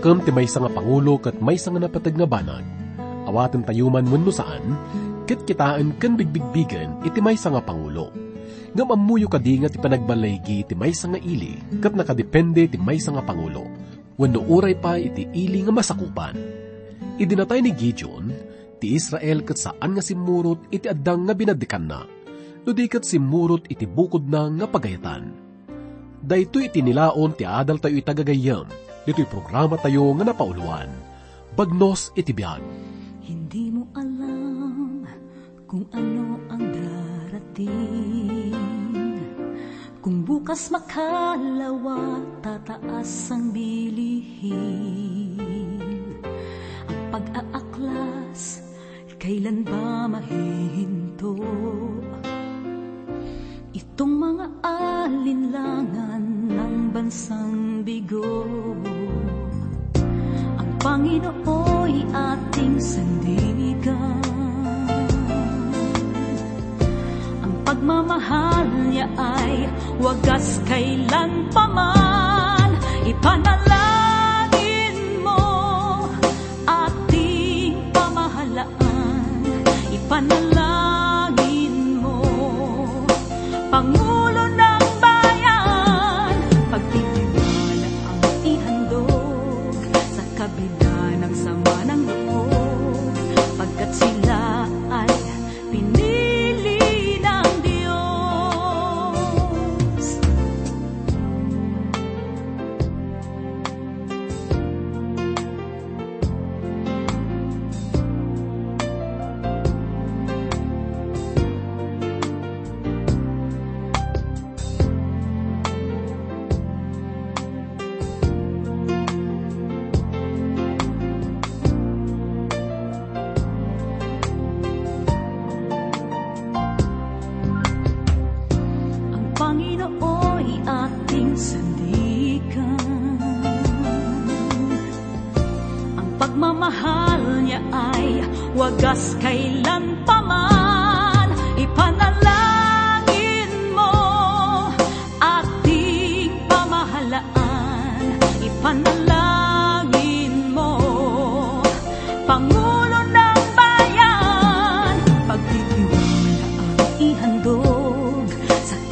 Dakam ti may nga pangulo kat may nga napatag nga banag. Awaten tayuman mun no saan, kat kitaan kan bigbigbigan iti may nga pangulo. Nga mamuyo kadi nga ti panagbalaygi ti may nga ili, kat nakadepende ti may nga pangulo. Wano uray pa iti ili nga masakupan. Idinatay ni Gideon, ti Israel kat saan nga simurot iti addang nga binadikan na. No di kat simurot iti bukod na nga pagayatan. Dayto iti nilaon ti adal tayo itagagayam, dito'y programa tayo nga napauluan. Bagnos iti biyag. Hindi mo alam kung ano ang darating Kung bukas makalawa, tataas ang bilihin Ang pag-aaklas, kailan ba mahihinto? Itong mga alinlangan ng bansang bigo Panginoo'y ating sandigan. Ang pagmamahal niya ay wagas kailan paman Ipanalangin mo ating pamahalaan. Ipanalangin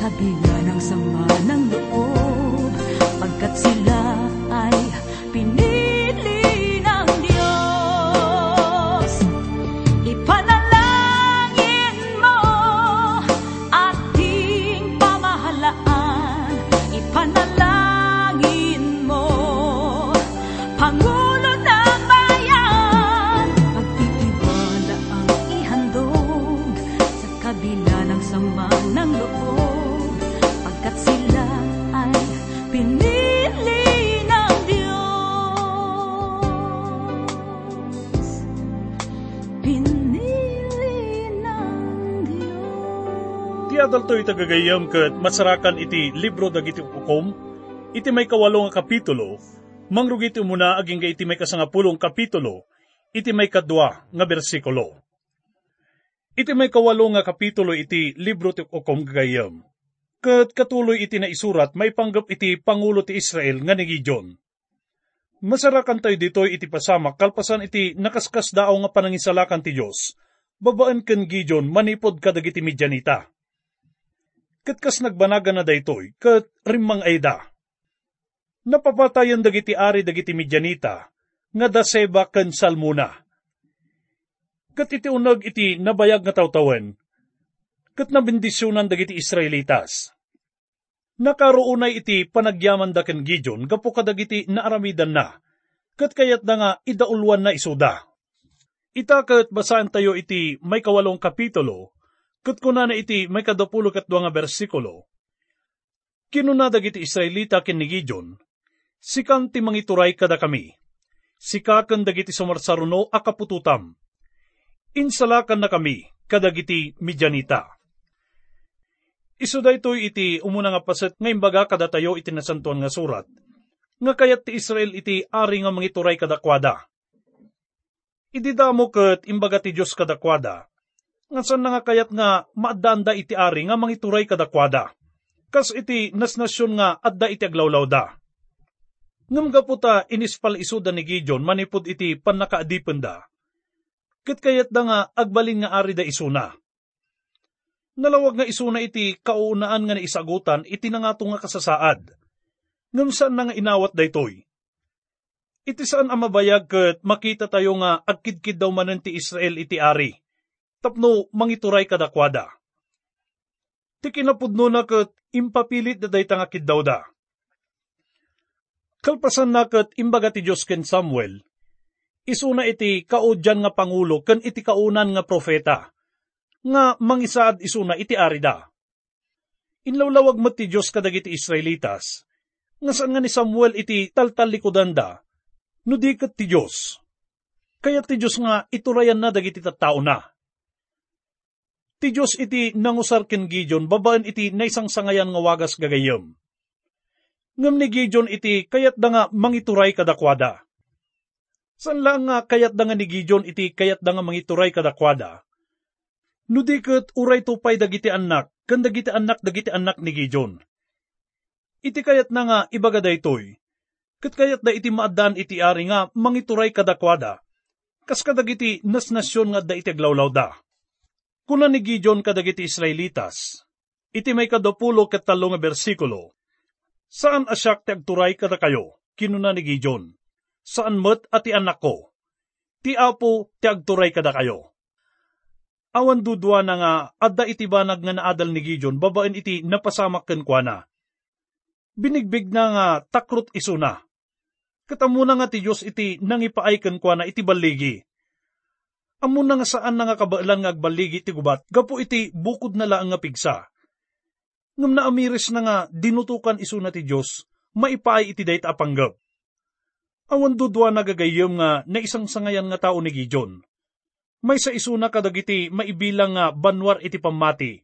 kabila ng sama ng loob adalto iti gagayam ket masarakan iti libro dagiti ukom, iti may kawalo nga kapitulo, mangrugiti muna aging iti may kasangapulong kapitulo, iti may kadwa nga bersikulo. Iti may kawalo nga kapitulo iti libro ti ukom gagayam. Ket katuloy iti na isurat may panggap iti Pangulo ti Israel nga ni Gideon. Masarakan tayo ditoy iti pasamak kalpasan iti nakaskas dao nga panangisalakan ti Dios. Babaan ken Gideon manipod kadagiti Midianita. Ket kas nagbanaga na daytoy, ket rimmang ayda. Napapatayan dagiti ari dagiti Midianita, nga daseba ken salmuna. Ket iti unag iti nabayag nga tawtawen, ket nabindisyonan dagiti Israelitas. Nakaroonay iti panagyaman da ken Gideon gapo kadagiti naaramidan na, ket kayat na nga idaulwan na isuda. Ita ket basaan tayo iti may kawalong kapitulo, ket kuna na iti may kadapulo ket dua nga bersikulo. Kinuna dagiti Israelita ken ni sikan ti mangituray kada kami, sikaken dagiti sumarsaruno a kapututam. Insalakan na kami kadagiti Midianita. Isu daytoy iti umuna nga paset nga imbaga kada tayo iti nasantuan nga surat. Nga kayat ti Israel iti ari nga mangituray kadakwada. Ididamo ket imbaga ti Dios kadakwada. Nga san nga kayat nga maadanda iti ari nga mangituray kadakwada. Kas iti nasnasyon nga adda iti aglawlaw da. Ngam gaputa inispal isuda ni Gideon manipod iti panakaadipen da. Kat kayat da nga agbalin nga ari da isuna. Nalawag nga isuna iti kaunaan nga naisagutan iti nangato nga kasasaad. Ngam saan na nga inawat daytoy? Iti saan ang mabayag kat makita tayo nga agkidkid daw manan ti Israel iti ari. Tapno mangituray kadakwada. Ti kinapudno na kat impapilit da dayta nga kiddaw da. Kalpasan na kat imbaga ti Diyos ken Samuel, isuna iti kaudyan nga pangulo ken iti kaunan nga profeta, nga mangisaad isuna iti arida. Inlawlawag mo ti Diyos kadagiti Israelitas, nga saan nga ni Samuel iti taltalikodan da, no di ti Diyos. Kaya ti Diyos nga iturayan na dagiti tattao na. Ti Diyos iti nangusar ken Gideon babaan iti naisang sangayan nga wagas gagayem. Ngam ni Gideon iti kayat da nga mangituray kadakwada. San lang nga kayat da nga ni Gideon iti kayat da nga mangituray kadakwada. No di kat uray tupay dagiti anak, kan dagiti anak dagiti anak ni Gideon. Iti kayat na nga ibaga daytoy, kat kayat da iti maadan iti ari nga mangituray kadakwada, kas kadagiti nasnasyon nga da iti aglawlaw da. Kuna ni Gideon kadagiti Israelitas, iti may kadapulo ket talo nga bersikulo, Saan asyak ti agturay kada kayo, kinuna ni Gideon? Saan met at ti anak ko? Ti apo ti agturay kada kayo. Awan dudwa na nga, adda iti banag nga naadal ni Gideon, babaen iti napasamak ken kuana. Binigbig na nga takrot isuna. Katamu na nga ti Diyos iti nangipaay ken kuana iti baligi. Amo na nga saan na nga kabailan nga agbaligi iti gubat, gapo iti bukod na laang nga pigsa ngam na amiris na nga dinutukan iso na ti Diyos, maipaay iti dayta apanggap. Awan dudwa nagagayom nga na isang sangayan nga tao ni Gideon. May sa iso na kadagiti maibilang nga banwar iti pamati.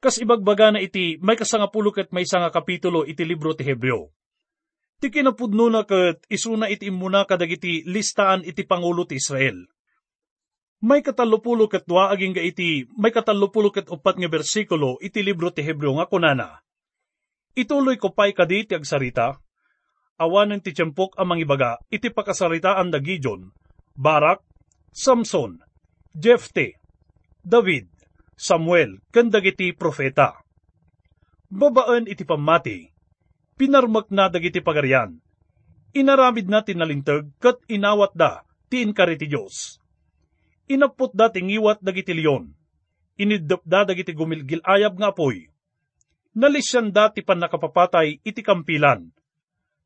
Kas ibagbaga na iti may kasangapulo ket may nga kapitulo iti libro ti Hebreo. Ti kinapudno na ket isuna iti imuna kadagiti listaan iti Pangulo ti Israel may katalupulo ket dua aging ga iti, may katalupulo ket upat nga bersikulo iti libro ti Hebreo nga kunana. Ituloy ko pa'y kadi ti agsarita, awanan ti tiyempok amang ibaga, iti pakasaritaan da Gideon, Barak, Samson, Jefte, David, Samuel, kandagiti profeta. Babaan iti pamati, pinarmak na dagiti pagarian, inaramid na tinalintag kat inawat da, ti inkari ti Diyos inapot da tingiwat dagiti leon. Inidap da dagiti gumilgil ayab nga apoy. Nalisyan da ti pan nakapapatay iti kampilan.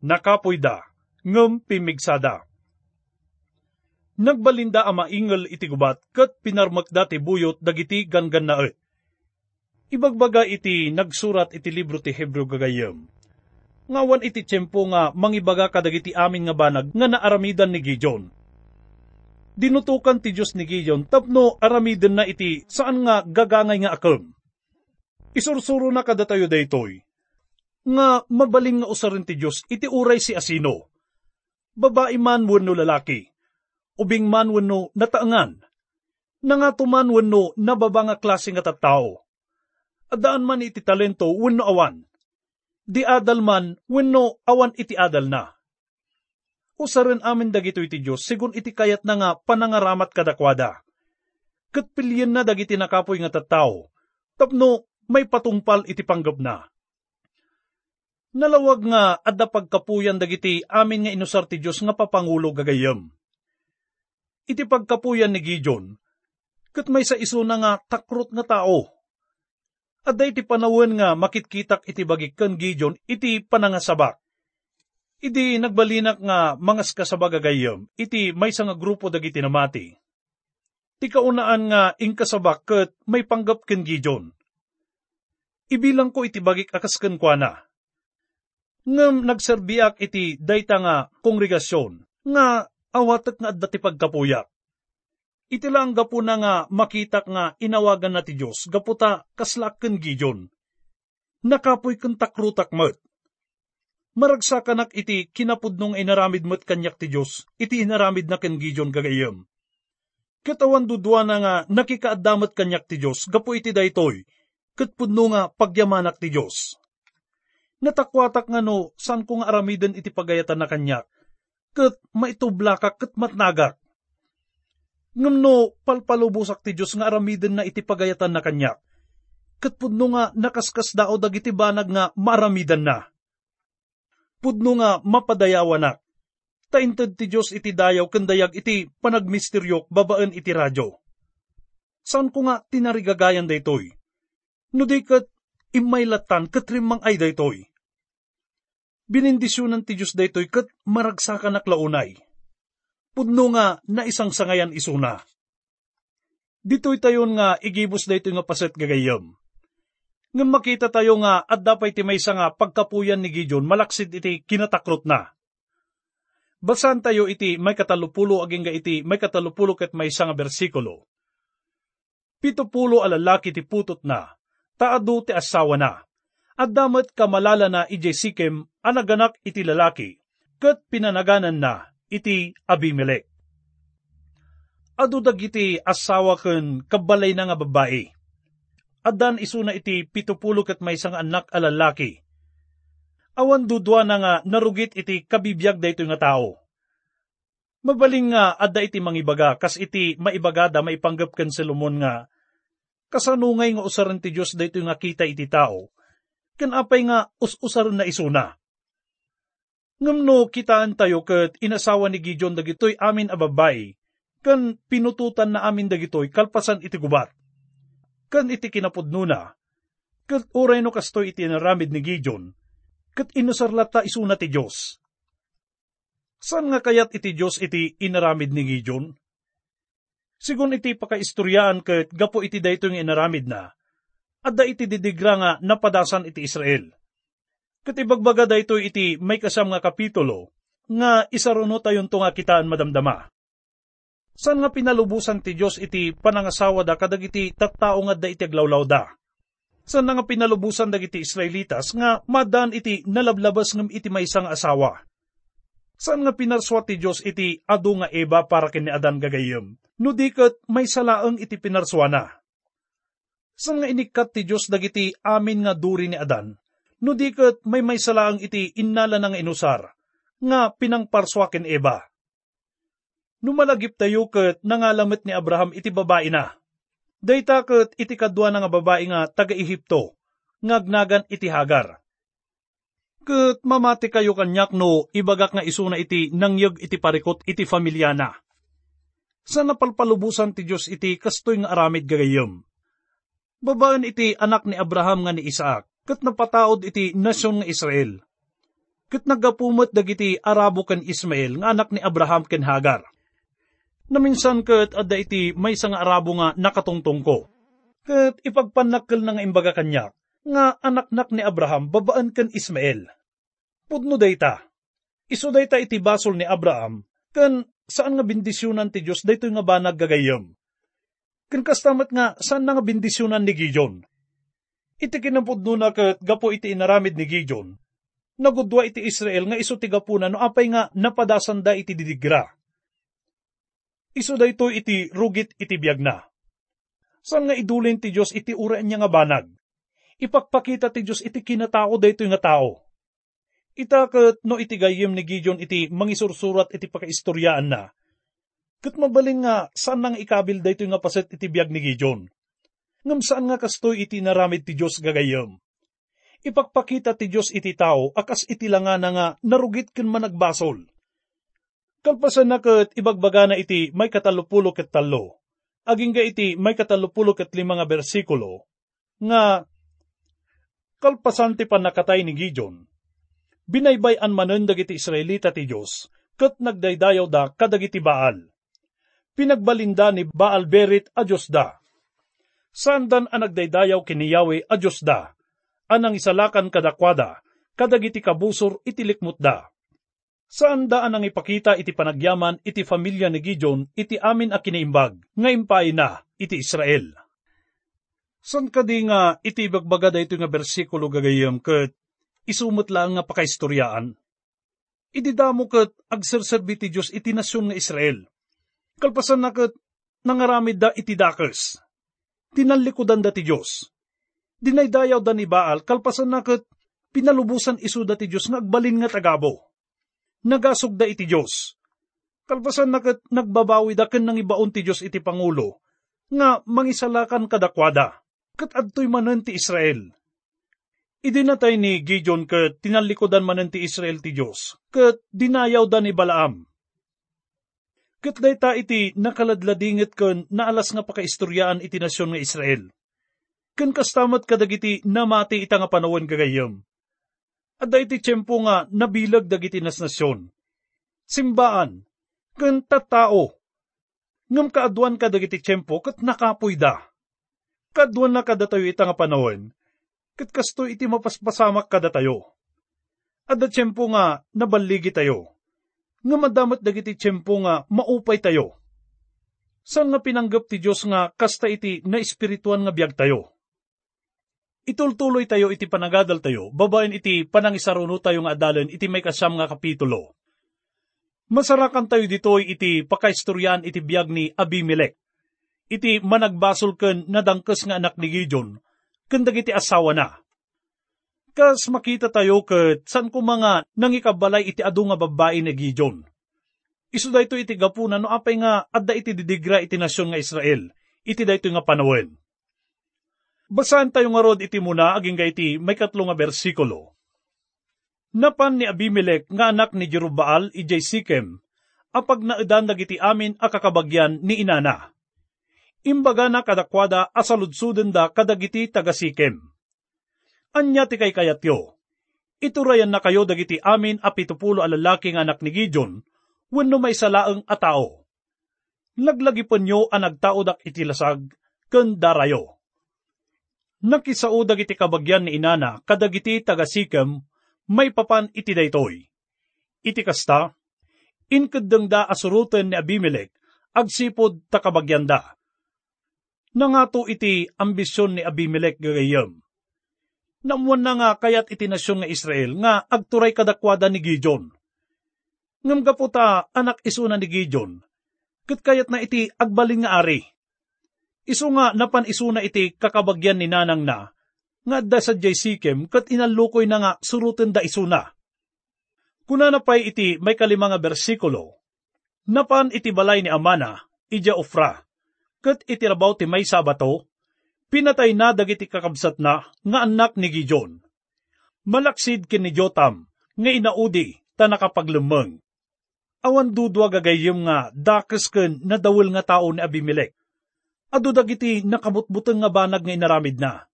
Nakapoy da, ngem pimigsada. Nagbalinda ama ingel iti gubat kat pinarmak da ti buyot dagiti gangan na et. Ibagbaga iti nagsurat iti libro ti Hebreo gagayem. Ngawan iti tiyempo nga mangibaga kadagiti amin nga banag nga naaramidan ni Gideon dinutukan ti Diyos ni Gideon tapno aramiden na iti saan nga gagangay nga akam. Isursuro na kada tayo daytoy. Nga mabaling nga usarin ti Diyos iti uray si asino. Babae man wano lalaki. Ubing man wano nataangan. Nangatuman wano nababa nga klase nga tattao. Adaan man iti talento wano awan. Di adal man wano awan iti adal na usaran amin dagito iti Diyos, sigun iti kayat na nga panangaramat kadakwada. Kat pilyen na dagiti nakapoy nga tattao, tapno may patungpal iti panggap na. Nalawag nga adda pagkapuyan dagiti amin nga inusar ti Diyos nga papangulo gagayam. Iti pagkapuyan ni Gideon, kat may sa iso na nga takrot nga tao. Adda iti panawen nga makitkitak iti bagik kan Gideon iti panangasabak Iti nagbalinak nga mangas kasabagagayam, iti may nga grupo dagiti namati. Ti kaunaan nga ingkasabak ket may panggap ken Gideon. Ibilang ko iti bagik akas ken kuana. Ngem nagserbiak iti dayta nga kongregasyon nga awatek nga adda ti pagkapuyak. Iti lang gapu na nga makitak nga inawagan na ti Diyos, gaputa kaslak ken Gideon. Nakapoy ken takrutak met Maragsakanak iti kinapudnong inaramid mo't kanyak ti Diyos, iti inaramid na ken Gideon gagayam. Katawan dudwa na nga nakikaadamat kanyak ti Diyos, gapo iti daytoy, kat pudno nga pagyamanak ti Diyos. Natakwatak nga no, saan ko nga aramiden iti pagayatan na kanyak, kat maitubla ka kat matnagak. Ngam no, palpalubusak ti Diyos nga aramiden na iti pagayatan na kanyak, kat pudno nga nakaskas dao dagiti banag nga maaramidan na. Pudno nga mapadayawanak, tainted ti Diyos iti dayaw kandayag iti panagmisteryok babaan iti radyo. Saan ko nga tinarigagayan daytoy? No di kat imaylatan katrimang ay daytoy binindisyonan ti Diyos daytoy kat maragsakan naklaunay. Pudno nga na isang sangayan isuna. Dito'y tayon nga igibos daytoy nga paset gagayam. Nga makita tayo nga at dapay ti maysa nga pagkapuyan ni Gideon malaksid iti kinatakrot na. Basan tayo iti may katalupulo aging ga iti may katalupulo ket may nga bersikulo. Pitupulo alalaki ti putot na, taado ti asawa na at damat kamalala na ije sikem anaganak iti lalaki, kat pinanaganan na iti Abimelech. Adu dagiti asawa ken kabalay na nga babae. Adan isuna iti pitupulo ket may isang anak a lalaki. Awan dudwa na nga narugit iti kabibiyag dayto nga tao. Mabaling nga adda iti mangibaga kas iti maibagada maipanggap ken Solomon nga kasanungay nga usaran ti Dios dayto nga kita iti tao ken apay nga us-usar na isuna. Ngamno kitaan tayo ket inasawa ni Gideon dagitoy amin a babay, kan pinututan na amin dagitoy kalpasan iti gubat. Kan iti kinapudno na, ket uray no kastoy iti naramid ni Gideon, ket inusarlata isuna ti Diyos. San nga kayat iti Diyos iti inaramid ni Gideon? Sigun iti pakaistoryaan ket gapo iti dayto nga inaramid na, adda iti didigra nga napadasan iti Israel. Katibagbaga da ito iti may kasam nga kapitulo, nga isaruno tayon to nga kitaan madamdama. San nga pinalubusan ti Diyos iti panangasawa da kadag iti tattao nga da iti aglawlaw da. San nga pinalubusan dagiti Israelitas nga madan iti nalablabas ngam iti may isang asawa. San nga pinarswa ti Diyos iti adu nga eba para kini Adan gagayem, no dikat may salaang iti pinarswa na. San nga inikat ti Diyos dagiti amin nga duri ni Adan, no di kat may may salaang iti innala nga inusar, nga pinangparswaken eba. Numalagip tayo kat nangalamit ni Abraham iti babae na. Dayta kat iti kadwa nga babae nga taga-Ehipto, ngagnagan iti Hagar. Kat mamati kayo kanyak no ibagak nga isuna iti nangyag iti parikot iti familyana. Sa napalpalubusan ti Diyos iti kastoy nga aramid gagayom Babaan iti anak ni Abraham nga ni Isaac, kat napataod iti nasyon nga Israel. Kat nagapumot dagiti Arabo ken Ismael nga anak ni Abraham ken Hagar. Naminsan kat adda iti may nga Arabo nga nakatungtong ko. Kat ipagpanakkel na nga imbaga kanyak, nga anak-nak ni Abraham babaan ken Ismael. Pudno dayta. Iso dayta iti basol ni Abraham, ken saan nga bendisyonan ti Dios daytoy nga banag gagayom Ken kastamat nga, saan nga bindisyonan ni Gideon? Iti kinampudno na kat gapo iti inaramid ni Gideon. Nagudwa iti Israel nga iso ti gapuna no apay nga napadasan da iti didigra. Iso da ito iti rugit iti biyag na. Saan nga idulin ti Diyos iti uraan niya nga banag? Ipakpakita ti Diyos iti kinatao da ito nga tao. Itakat no iti gayem ni Gideon iti mangisursurat iti pakaistoryaan na Kat mabaling nga, saan nang ikabil da ito nga paset iti biyag ni Gideon? Ngam saan nga kastoy iti naramid ti Diyos gagayam? Ipakpakita ti Diyos iti tao, akas iti langa na nga narugit ken managbasol. Kalpasan na kat ibagbaga na iti may katalupulo ket talo. Aging ga iti may katalupulo ket lima nga bersikulo, nga kalpasan ti panakatay ni Gideon. Binaybayan manen dagiti Israelita ti Diyos, kat nagdaydayaw da kadagiti Baal pinagbalinda ni Baal Berit a Diyos da. Sandan ang nagdaydayaw kiniyawe a Diyos da, anang isalakan kadakwada, kadagiti kabusor itilikmut da. Saan da anang ipakita iti panagyaman iti pamilya ni Gideon iti amin a kinaimbag, nga impay na iti Israel. San kadi nga iti bagbaga da ito nga bersikulo gagayam kat isumot lang nga pakaistoryaan. Ididamo kat agserserbi ti Diyos iti nasyon nga Israel Kalpasan na kat nangaramid da iti dakers. Tinalikudan da ti Diyos. Dinaydayaw da ni Baal, kalpasan na kat pinalubusan isuda ti Diyos nga agbalin nga tagabo. Nagasugda iti Diyos. Kalpasan na kat nagbabawi da ken nang ibaon ti Diyos iti Pangulo, nga mangisalakan kadakwada, kat adtoy manen ti Israel. Idinatay ni Gideon kat tinalikodan manen ti Israel ti Diyos, kat dinayaw da ni Balaam. Kat dayta iti nakaladladingit ken naalas nga pakaistoryaan iti nasyon nga Israel. Ken kastamat kadagiti namati ita nga panawon gagayem. Adda iti tiyempo nga nabilag dagiti nas nasyon. Simbaan, ken tattao. Ngam kaadwan ka dagiti tiyempo kat nakapoy da. Kaadwan na kada tayo ita nga panawon, kat kasto iti mapaspasamak kada tayo. Adda tiyempo nga nabaligi tayo. Nga madamat dagiti tiyempo nga maupay tayo. San nga pinanggap ti Diyos nga kasta iti na espirituan nga biyag tayo itultuloy tayo iti panagadal tayo, babaen iti panangisaruno tayo nga adalan iti may kasam nga kapitulo. Masarakan tayo ditoy iti pakaistoryan iti biyag ni Abimelech. Iti managbasol ken nadangkes nga anak ni Gideon, ken dagiti asawa na. Kas makita tayo ket san ko mga nangikabalay iti adu nga babae ni Gideon. Isu dayto iti gapuna no apay nga adda iti didigra iti nasyon nga Israel, iti dayto nga panawin. Basahan tayo nga rod iti muna aging iti may katlo nga bersikulo. Napan ni Abimelech nga anak ni Jerubbaal ijay Sikem, apag naedan dagiti amin a kakabagyan ni inana. Imbaga na kadakwada asaludsuden da kadagiti taga Sikem. Anya ti kay kayatyo, iturayan na kayo dagiti amin a pitupulo a lalaki nga anak ni Gideon, wenno may salaeng a tao. Laglagipon nyo a nagtaodak iti lasag, ken darayo. Nakisaudag iti kabagyan ni inana kadagiti taga Sikem may papan iti daytoy. Iti kasta, inkadang da asuruten ni Abimelech, agsipod takabagyanda. Nangato iti ambisyon ni Abimelech gagayam. Namuan na nga kayat iti nasyon nga Israel nga agturay kadakwada ni Gideon. Ngam gaputa anak isuna ni Gideon, kat kayat na iti agbaling nga ari. Isu nga napan isuna iti kakabagyan ni nanang na, nga da sa jay sikem kat inalukoy na nga suruten da isuna. Kuna napay iti may kalima nga bersikulo, napan iti balay ni Amana, ija ofra, kat iti rabaw ti may sabato, pinatay na dagiti kakabsat na nga anak ni Gideon. Malaksid kin ni Jotam, nga inaudi, ta nakapaglumeng. Awan dudwa gagayim nga dakes ken nadawil nga tao ni Abimelech. Adu dagiti nakabutbuteng nga banag nga inaramid na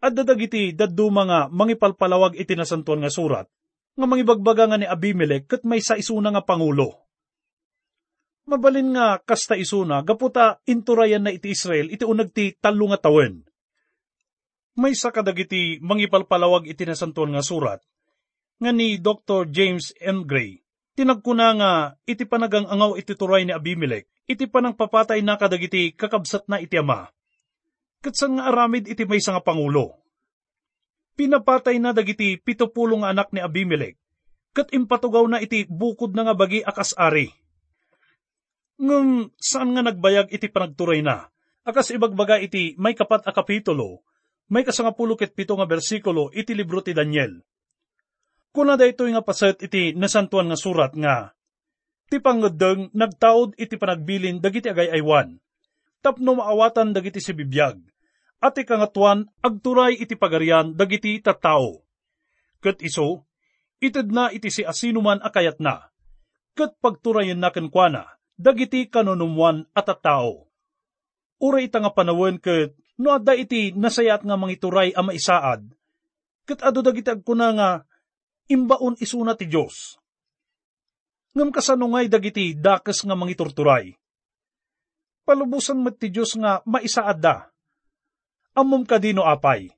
at dadagiti daddu mga mangipalpalawag iti nasantuan nga surat, nga mangibagbaga nga ni Abimelech kat may sa isuna nga pangulo. Mabalin nga kasta isuna, gaputa inturayan na iti Israel iti unag ti talo nga tawen. May sa kadagiti mangipalpalawag iti nasantuan nga surat, nga ni Dr. James M. Gray, tinagkuna nga iti panagang angaw iti turay ni Abimelech, iti panang papatay na kadagiti kakabsat na iti ama katsan nga aramid iti may nga pangulo. Pinapatay na dagiti pitupulong anak ni Abimelech, kat impatugaw na iti bukod na nga bagi akas ari. Ngem saan nga nagbayag iti panagturay na, akas ibagbaga iti may kapat a kapitulo, may kasangapulo ket pito nga bersikulo iti libro ti Daniel. Kuna da ito nga paset iti nasantuan nga surat nga, ti pangadeng nagtaod iti panagbilin dagiti agay aywan, tapno maawatan dagiti si bibiyag, at ikangatuan agturay iti pagarian dagiti tattao. Kat iso, itid na iti si asinuman akayat na, kat pagturayan na kenkwana, dagiti kanunumuan at tattao. Uray ita nga panawin kat no adda iti nasayat nga mangituray a maisaad, kat ado dagiti agkuna nga imbaon isuna ti Diyos. Ngam kasanungay dagiti dakes nga mangiturturay. Palubusan met ti Diyos nga maisaad da, amom kadino apay.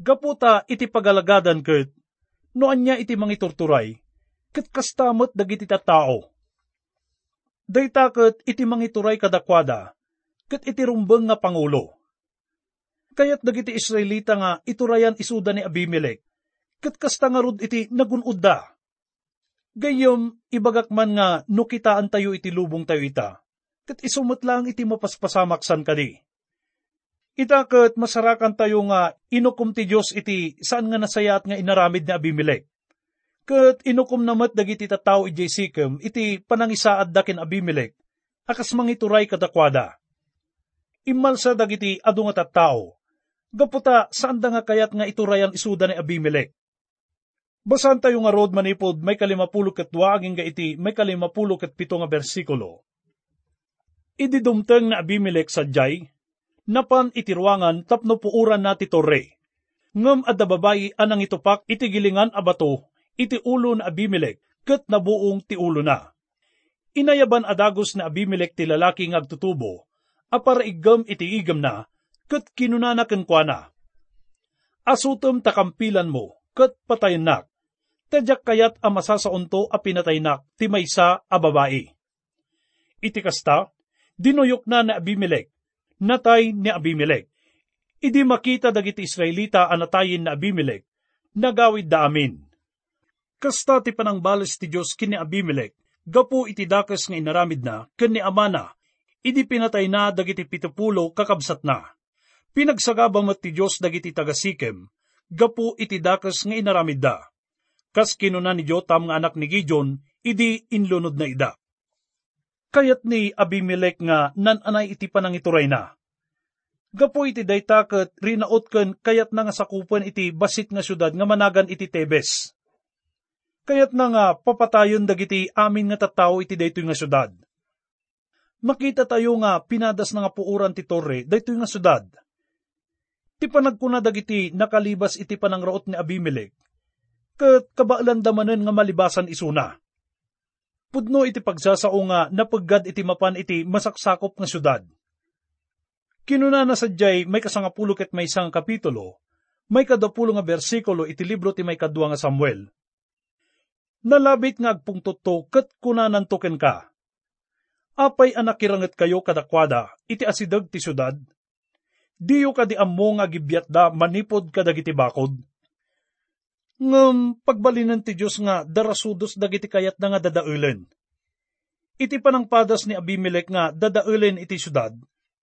Gaputa iti pagalagadan ket, no anya iti mangiturturay, ket kastamot dagiti tao. Dayta ket iti mangituray kadakwada, ket iti rumbeng nga pangulo. Kayat dagiti Israelita nga iturayan isuda ni Abimelech, ket kasta nga rod iti nagunud da. Gayom, ibagak man nga no kitaan tayo iti lubong tayo ita, ket isumot lang iti mapaspasamaksan kadi Ita ket masarakan tayo nga inukom ti Dios iti saan nga nasayat nga inaramid ni Abimelech. Ket inukom namat dagiti tattao iti Sikem iti panangisaad dakin Abimelech akas mangituray kadakwada. Imalsa dagiti adu nga tattao. Gaputa saan da nga kayat nga iturayan isuda ni Abimelech. Basan tayo nga road manipod may kalimapulo ket dua aging ga iti may kalimapulo ket pito nga bersikulo. Ididumteng na Abimelech sa jay, napan itiruangan tapno puuran na ti torre. Ngam adda babayi anang itupak iti gilingan abato, iti ulo na Abimelech, ket nabuong ti ulo na. Inayaban adagos na Abimelech ti lalaki nga agtutubo, apara igam iti igam na, ket kinunana kenkwana. Asutom takampilan mo, ket patayin nak. Tadyak kayat a masasaunto a pinatay nak ti maysa a babae. Iti kasta, dinuyok na na Abimelech, natay ni Abimelech. Idi makita dagiti Israelita anatayin na Abimelech, nagawid da amin. Kasta ti panangbalas ti Diyos kini Abimelech, gapu iti dakas nga inaramid na, ken ni Amana, idi pinatay na dagiti pitupulo kakabsat na. Pinagsagabamat ti Diyos dagiti taga-sikem, gapu iti dakas nga inaramid da. Kas kinuna ni Jotam nga anak ni Gideon, idi inlunod na ida. Kayat ni Abimelech nga nananay iti panangituray na. Gapo iti daytaket rinaot ken kayat na nga sakupan iti basit nga syudad nga managan iti Tebes. Kayat na nga papatayon dagiti amin nga tattao iti daytoy nga syudad. Makita tayo nga pinadas na nga puuran ti torre daytoy nga syudad. Ti panagkuna dagiti nakalibas iti panangraot ni Abimelech. Ket kabaalan damanen nga malibasan isuna. Pudno iti pagsasao nga napaggad iti mapan iti masaksakop nga syudad. Kinuna na sadyay may kasangapulo ket may isang kapitulo, may kadapulo nga bersikulo iti libro ti may kadwa nga Samuel. Nalabit nga agpungtot to ket kunanan token ka. Apay anak kiranget kayo kadakwada iti asidag ti syudad. Diyo ka di ammo nga gibyat da manipod kadagiti bakod. Ngem pagbalinan ti Dios nga darasudos dagiti kayat na nga dadaulen. Iti panangpadas ni Abimelech nga dadaulen iti syudad,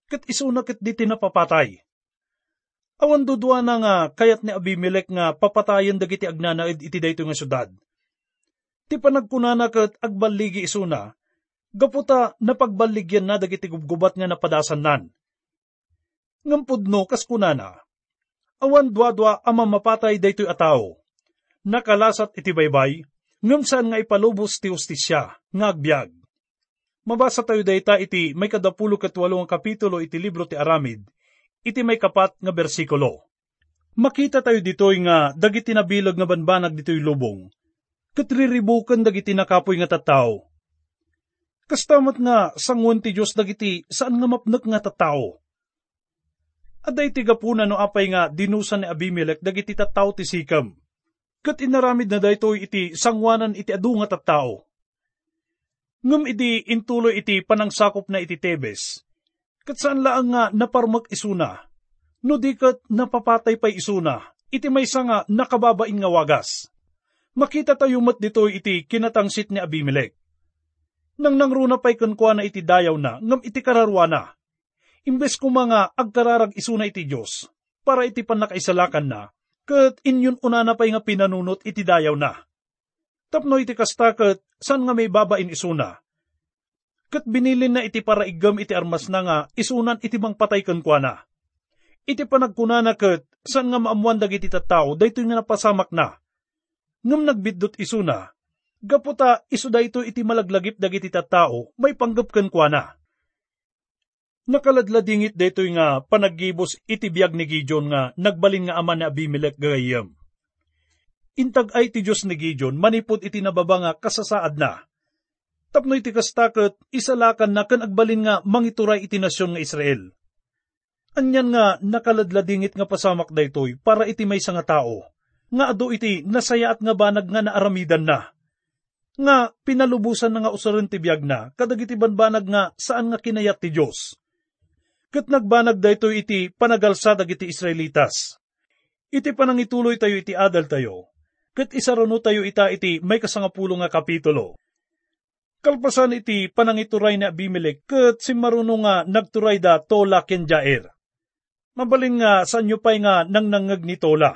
ket isuna ket di tinapapatay. Awan dudwa na nga kayat ni Abimelech nga papatayen dagiti agnanaid iti dayto nga syudad. Ti panagkunana ket agbaligi isuna, gaputa napagbaligyan na dagiti gubgubat nga napadasan nan. Ngampudno kas kunana, awan dwa-dwa ama mapatay daytoy ataw nakalasat iti baybay, ngem saan nga ipalubos ti ustisya, nga agbyag. Mabasa tayo dayta iti may kadapulo katwalong kapitulo iti libro ti Aramid, iti may kapat nga bersikulo. Makita tayo ditoy nga dagiti nabilag nga banbanag ditoy lubong, katriribukan dagiti nakapoy nga tattao. Kastamat nga sangon ti Diyos dagiti saan nga mapnak nga tattao. Aday ti gapuna no apay nga dinusan ni Abimelech dagiti tattao ti sikam kat inaramid na daytoy iti sangwanan iti adu nga tattao. Ngam iti intuloy iti panangsakop na iti Tebes, kat saan laang nga naparmak isuna, no di kat napapatay pa'y isuna, iti may nga nakababain nga wagas. Makita tayo mat ditoy iti kinatangsit ni Abimelech. Nang nangruna pa'y kankwa na iti dayaw na, ngam iti kararwa na. Imbes ko mga agkararag isuna iti Diyos, para iti panakaisalakan na, ket inyon unana pay nga pinanunot iti dayaw na. Tapno iti kasta ket san nga may babain isuna. Ket binilin na iti paraigam iti armas na nga isunan iti bang patay kenkwa na. Iti panagkunana ket san nga maamuan dagiti tattao daytoy nga napasamak na. Ngam nagbidot isuna, gaputa isu dayto iti malaglagip dagiti tattao may panggap kenkwa na. Nakaladladingit daytoy nga panaggibos iti biyag ni Gideon nga nagbalin nga ama ni Abimelech gayam. Intag ay ti Diyos ni Gideon manipod iti nababa nga kasasaad na. Tapno iti kastakot isalakan na kan agbalin nga mangituray iti nasyon nga Israel. Anyan nga nakaladladingit nga pasamak daytoy para iti may nga tao. Nga ado iti nasaya at nga banag nga naaramidan na. Nga pinalubusan na nga usaran ti biyag na kadagiti banbanag nga saan nga kinayat ti Diyos ket nagbanag dayto iti panagalsa dagiti Israelitas. Iti panangituloy tayo iti adal tayo, ket isaruno tayo ita iti may kasangapulo nga kapitulo. Kalpasan iti panangituray ni Abimelech ket si maruno nga nagturay da tola ken jaer. Mabalin nga sa pa'y nga nang nangag ni Tola.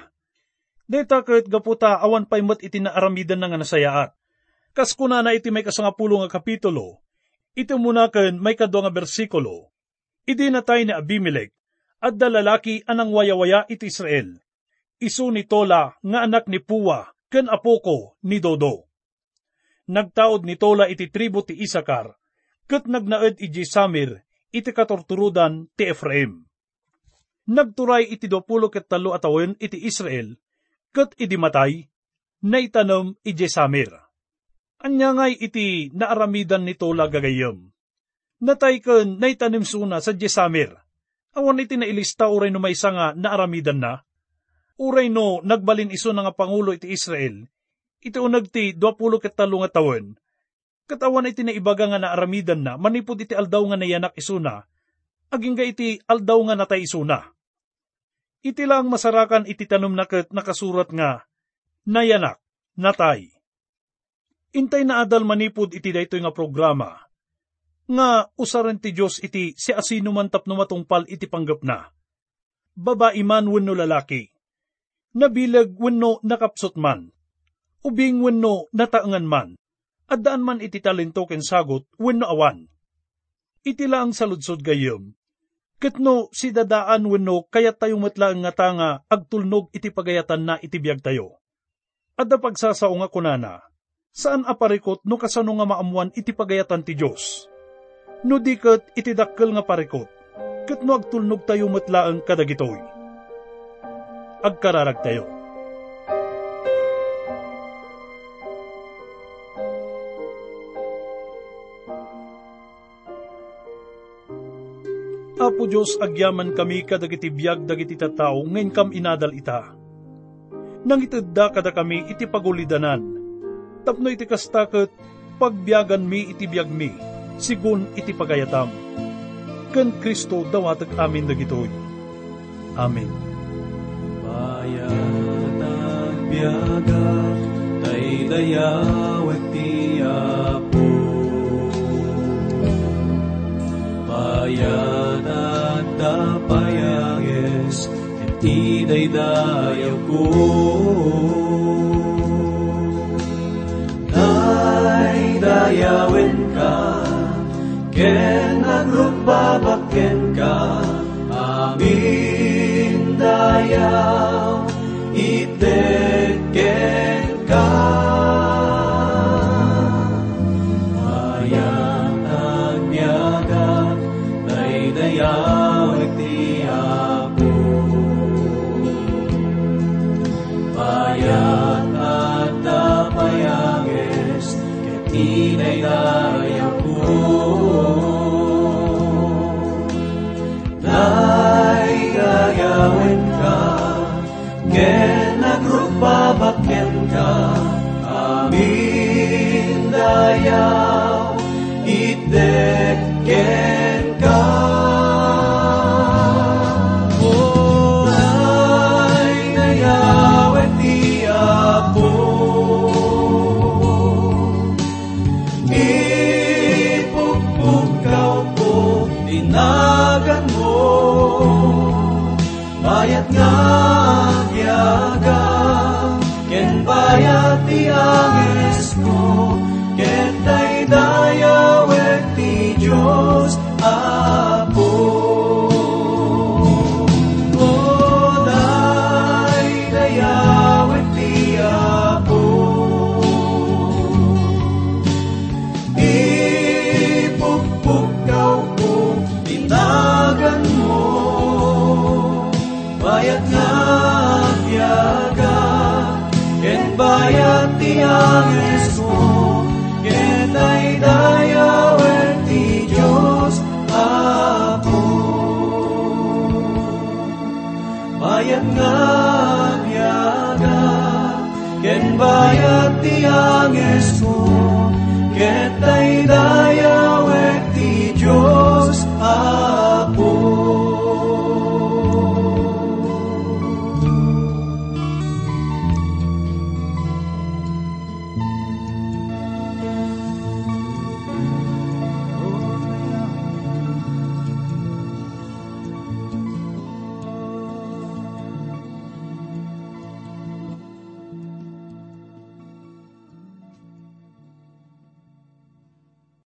Deta kahit gaputa awan pa'y mat iti naaramidan na nga nasayaat. Kas kuna na iti may kasangapulo nga kapitulo, iti muna ken may kadwa nga bersikulo. Idi natay ni Abimelech, at dalalaki anang wayawaya iti Israel. Isu ni Tola nga anak ni Puwa, ken apoko ni Dodo. Nagtaod ni Tola iti tribo ti Isakar, ket nagnaed iti Samir, iti katorturudan ti Ephraim. Nagturay iti dopulo ket talo atawin iti Israel, ket idi matay, naitanom iti Samir. Anya ngay iti naaramidan ni Tola gagayem. Natay ken naitanim suna sa Jesamir. Awan iti nailista uray no may nga naaramidan na. Uray no nagbalin iso nga pangulo iti Israel. Iti unag ti 20 ket talo nga tawen. Katawan iti naibaga nga naaramidan na manipod iti aldaw nga nayanak isuna. Aging ga iti aldaw nga natay isuna. Iti lang masarakan iti tanom na nakasurat nga nayanak, natay. Intay na adal manipod iti daytoy nga programa nga usaran ti Diyos iti si asino man tapno matungpal iti panggap na. Babae man wenno lalaki. Nabilag wenno nakapsot man. Ubing wenno nataangan man. At daan man iti talento ken sagot wenno awan. Iti lang saludsod gayem. Ketno si dadaan wenno kayat tayo matlaang nga tanga agtulnog iti pagayatan na iti biyag tayo. Adda pagsasao nga kunana, saan aparikot no kasano nga maamuan iti pagayatan ti Diyos no di kat itidakkel nga parikot, kat no agtulnog tayo matlaang kadagitoy. Agkararag tayo. Apo Diyos, agyaman kami kadagiti biyag dagiti tatao, ngayon kam inadal ita. Nang itadda kada kami iti pagulidanan, tapno iti kastakot, pagbiyagan mi iti biyag mi, sigun iti pagayatam. Ken Kristo dawatag amin dagitoy. Amen. Bayat at biyaga, tay dayawat ti Apo. Bayat at tapayagis, et ti daydayaw ko. Daydayawin ka, ken nagrugbabaken ka, amin dayaw, iteken nagrugbabaken ka, amin dayaw, iteken tinagan mo, bayat nga tiyaga, ken bayat ti angis mo, ken ay dayawer ti Diyos, Apo. Bayat nga tiyaga, ken bayat ti angis mo,